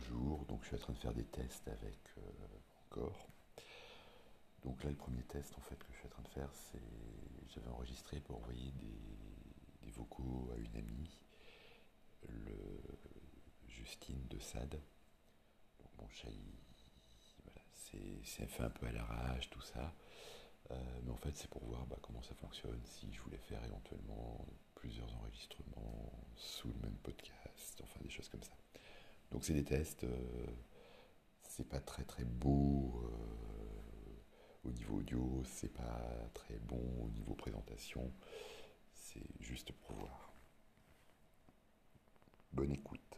bonjour, donc je suis en train de faire des tests avec euh, encore. Donc là le premier test en fait que je suis en train de faire c'est j'avais enregistré pour envoyer des, vocaux à une amie, le Justine de Sade. Bon chat voilà, c'est fait un peu à l'arrache tout ça. Euh, mais en fait c'est pour voir bah, comment ça fonctionne, si je voulais faire éventuellement plusieurs enregistrements sous le même podcast, enfin des choses comme ça. Donc c'est des tests, euh, c'est pas très très beau euh, au niveau audio, c'est pas très bon au niveau présentation, c'est juste pour voir. Bonne écoute.